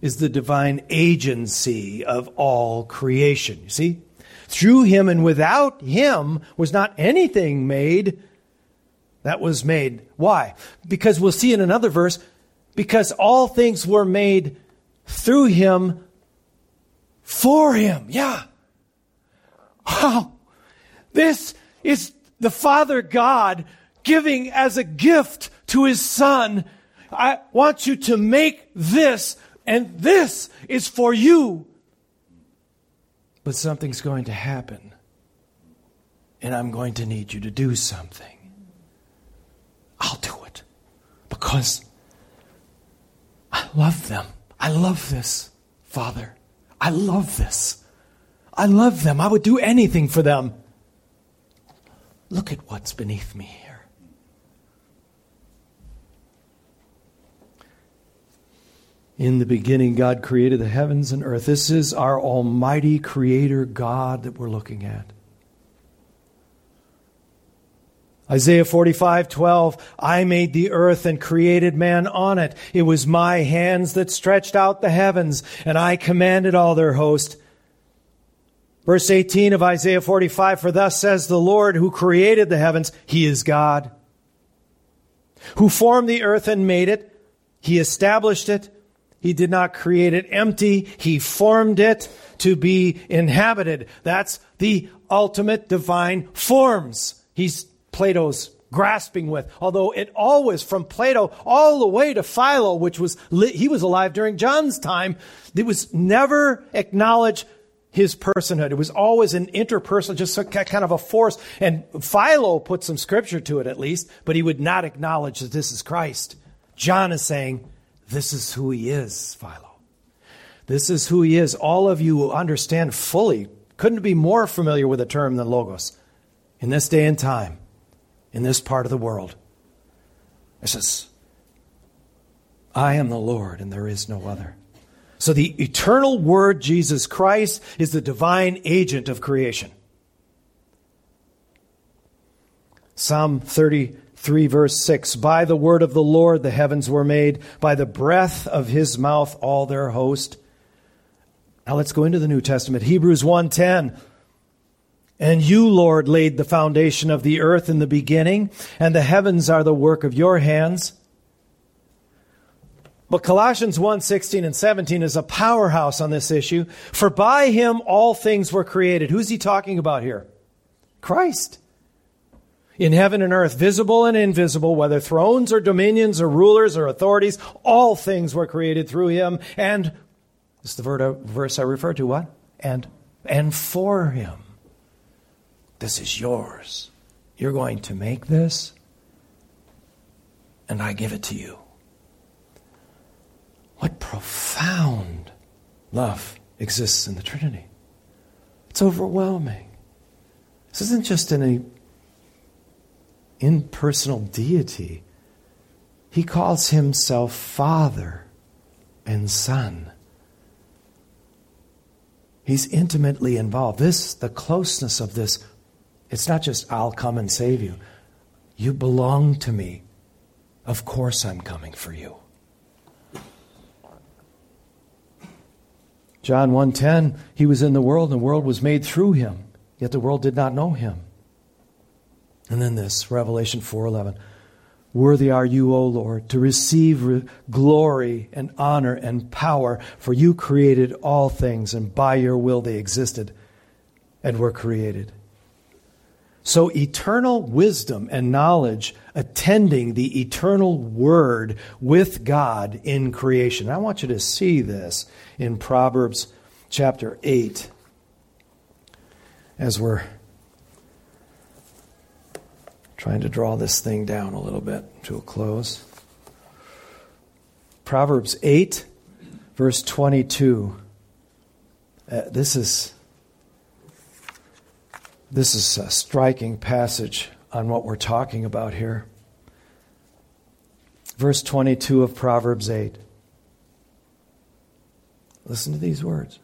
is the divine agency of all creation. You see? Through him and without him was not anything made that was made. Why? Because we'll see in another verse, because all things were made through him for him. Yeah. Oh, this is the Father God giving as a gift to his Son. I want you to make this and this is for you. But something's going to happen, and I'm going to need you to do something. I'll do it because I love them. I love this, Father. I love this. I love them. I would do anything for them. Look at what's beneath me here. In the beginning, God created the heavens and earth. This is our almighty creator God that we're looking at. Isaiah 45, 12, I made the earth and created man on it. It was my hands that stretched out the heavens, and I commanded all their host. Verse 18 of Isaiah 45, for thus says the Lord who created the heavens, He is God. Who formed the earth and made it, He established it. He did not create it empty. He formed it to be inhabited. That's the ultimate divine forms. He's Plato's grasping with. Although it always, from Plato all the way to Philo, which was, he was alive during John's time, it was never acknowledged his personhood. It was always an interpersonal, just kind of a force. And Philo put some scripture to it at least, but he would not acknowledge that this is Christ. John is saying, this is who he is, Philo. This is who he is. All of you understand fully, couldn't be more familiar with the term than logos in this day and time, in this part of the world. It says, I am the Lord and there is no other. So the eternal Word, Jesus Christ, is the divine agent of creation. Psalm 30 3 verse 6 By the word of the Lord the heavens were made, by the breath of his mouth all their host. Now let's go into the New Testament. Hebrews 1:10 And you, Lord, laid the foundation of the earth in the beginning, and the heavens are the work of your hands. But Colossians 1 16 and 17 is a powerhouse on this issue. For by him all things were created. Who's he talking about here? Christ in heaven and earth, visible and invisible, whether thrones or dominions or rulers or authorities, all things were created through him. And this is the verse I refer to, what? And and for him. This is yours. You're going to make this, and I give it to you. What profound love exists in the Trinity. It's overwhelming. This isn't just any impersonal deity. He calls himself Father and Son. He's intimately involved. This, the closeness of this, it's not just I'll come and save you. You belong to me. Of course I'm coming for you. John 1:10 He was in the world and the world was made through him yet the world did not know him. And then this, Revelation 4:11. Worthy are you, O Lord, to receive glory and honor and power, for you created all things, and by your will they existed and were created. So, eternal wisdom and knowledge attending the eternal word with God in creation. I want you to see this in Proverbs chapter 8 as we're trying to draw this thing down a little bit to a close. Proverbs 8, Verse 22. Uh, this is this is a striking passage on what we're talking about here. Verse 22 of Proverbs 8. Listen to these words.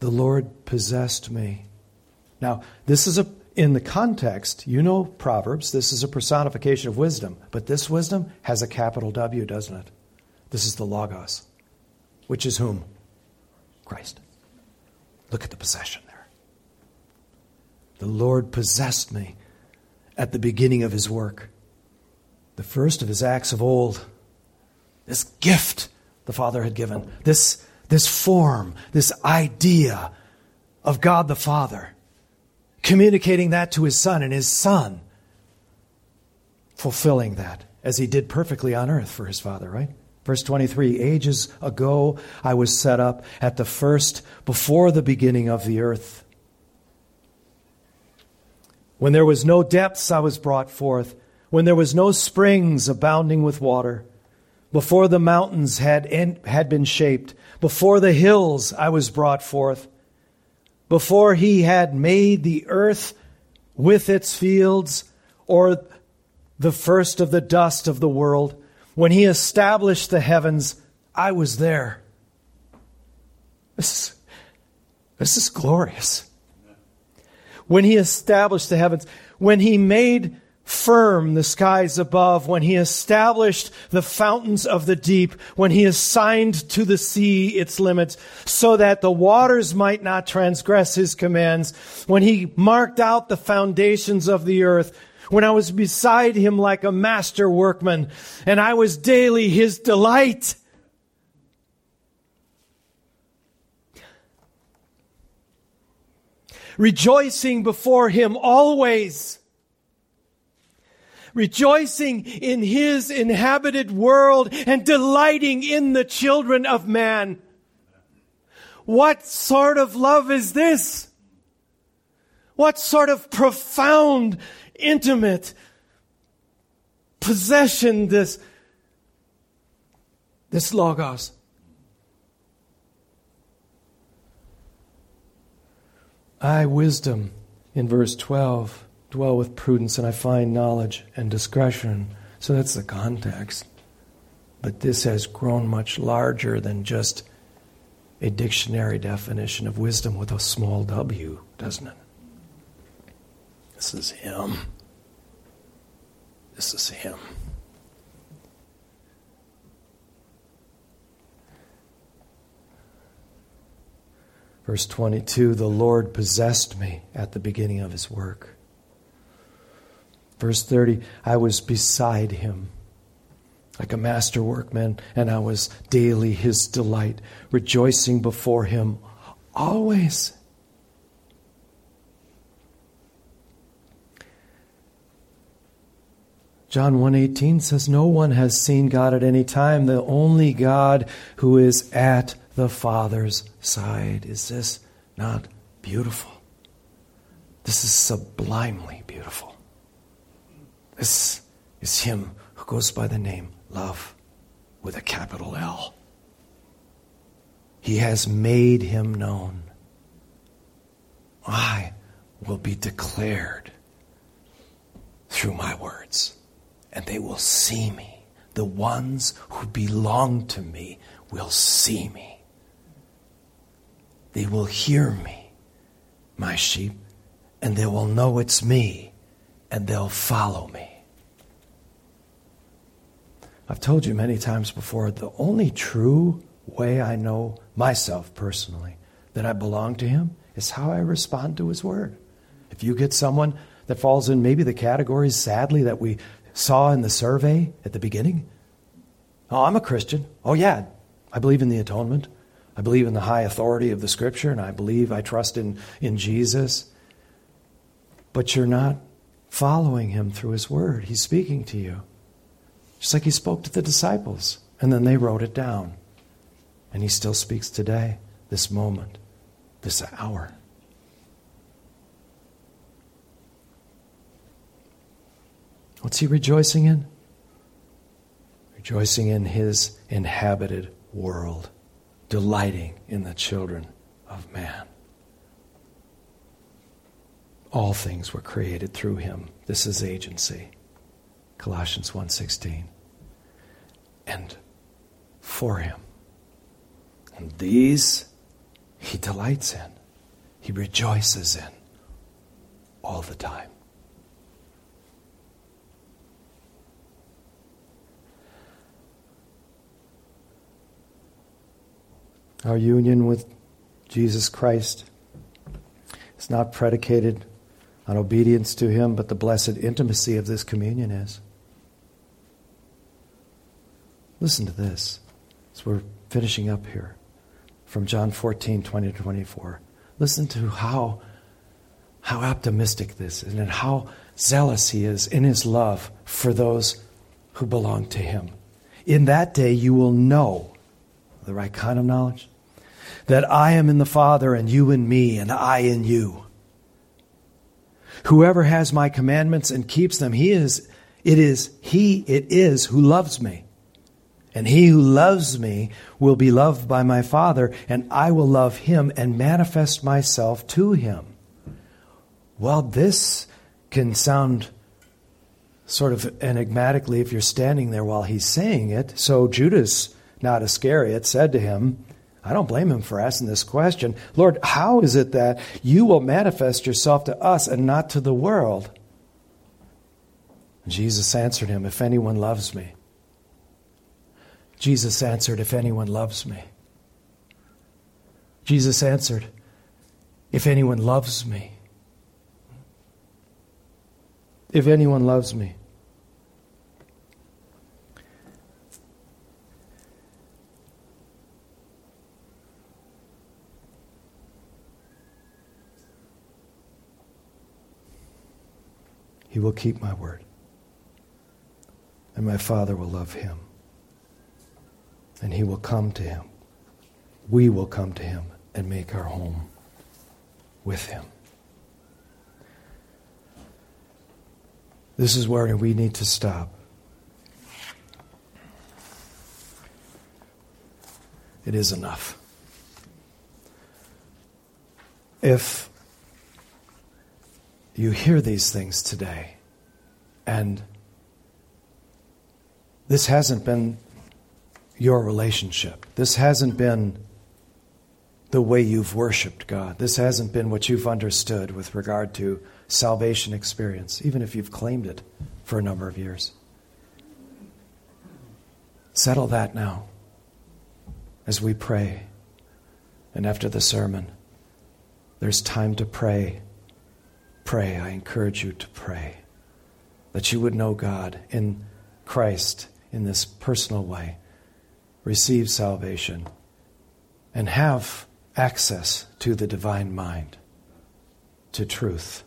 The Lord possessed me. Now, this is a in the context, you know Proverbs, this is a personification of wisdom, but this wisdom has a capital W, doesn't it? This is the Logos, which is whom? Christ. Look at the possession there. The Lord possessed me at the beginning of his work, the first of his acts of old. This gift the Father had given, this, this form, this idea of God the Father, communicating that to his Son, and his Son fulfilling that as he did perfectly on earth for his Father, right? Verse 23 Ages ago I was set up at the first, before the beginning of the earth. When there was no depths, I was brought forth. When there was no springs abounding with water. Before the mountains had, had been shaped. Before the hills, I was brought forth. Before he had made the earth with its fields, or the first of the dust of the world. When he established the heavens, I was there. This is, this is glorious. When he established the heavens, when he made firm the skies above, when he established the fountains of the deep, when he assigned to the sea its limits, so that the waters might not transgress his commands, when he marked out the foundations of the earth, when I was beside him like a master workman, and I was daily his delight. Rejoicing before him always. Rejoicing in his inhabited world and delighting in the children of man. What sort of love is this? What sort of profound intimate possession, this, this Logos. I, wisdom, in verse 12, dwell with prudence, and I find knowledge and discretion. So that's the context. But this has grown much larger than just a dictionary definition of wisdom with a small w, doesn't it? This is Him. This is Him. Verse 22 The Lord possessed me at the beginning of His work. Verse 30 I was beside Him like a master workman, and I was daily His delight, rejoicing before Him always. John 1:18 says no one has seen God at any time. The only God who is at the Father's side. Is this not beautiful? This is sublimely beautiful this is him who goes by the name love with a capital L he has made him known I will be declared through my words and they will see me. The ones who belong to me will see me. They will hear me, my sheep, and they will know it's me, and they'll follow me. I've told you many times before the only true way I know myself personally that I belong to Him is how I respond to His Word. If you get someone that falls in maybe the categories, sadly, that we saw in the survey at the beginning? Oh, I'm a Christian. Oh, yeah, I believe in the atonement. I believe in the high authority of the Scripture, and I believe I trust in, in Jesus. But you're not following him through his word. He's speaking to you. Just like he spoke to the disciples, and then they wrote it down. And he still speaks today, this moment, this hour. What's he rejoicing in? Rejoicing in his inhabited world. delighting in the children of man. All things were created through him. This is agency. Colossians 1:16. And for him. And these he delights in. He rejoices in all the time. Our union with Jesus Christ is not predicated on obedience to Him, but the blessed intimacy of this communion is. Listen to this as we're finishing up here from John 14, 20 to 24. Listen to how, how optimistic this is and how zealous he is in his love for those who belong to him. In that day, you will know the right kind of knowledge that I am in the Father and you in me and I in you. Whoever has my commandments and keeps them, he is, it is, he it is who loves me. And he who loves me will be loved by my Father, and I will love him and manifest myself to him. Well, this can sound sort of enigmatically if you're standing there while he's saying it. So Judas, not Iscariot, said to him, I don't blame him for asking this question. Lord, how is it that you will manifest yourself to us and not to the world? Jesus answered him, If anyone loves me. Jesus answered, If anyone loves me. Jesus answered, If anyone loves me. If anyone loves me. He will keep my word. And my Father will love him. And he will come to him. We will come to him and make our home with him. This is where we need to stop. It is enough. If you hear these things today, and this hasn't been your relationship. This hasn't been the way you've worshiped God. This hasn't been what you've understood with regard to salvation experience, even if you've claimed it for a number of years. Settle that now as we pray. And after the sermon, there's time to pray pray. I encourage you to pray that you would know God in Christ in this personal way, receive salvation, and have access to the divine mind, to truth,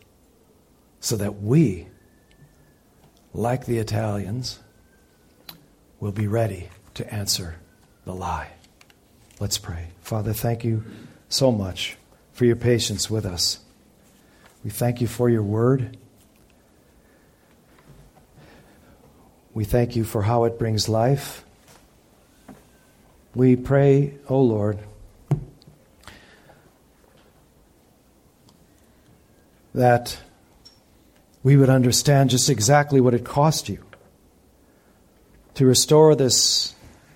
so that we, like the Italians, will be ready to answer the lie. Let's pray. Father, thank you so much for your patience with us. We thank you for your word. We thank you for how it brings life. We pray, O Lord, that we would understand just exactly what it cost you to restore this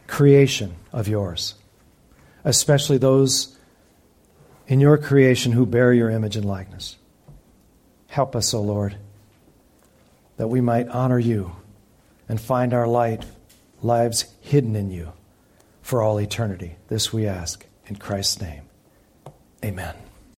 creation of yours, especially those in your creation who bear your image and likeness. Help us, O Lord, that we might honor you and find our light, lives hidden in you for all eternity. This we ask in Christ's name. Amen.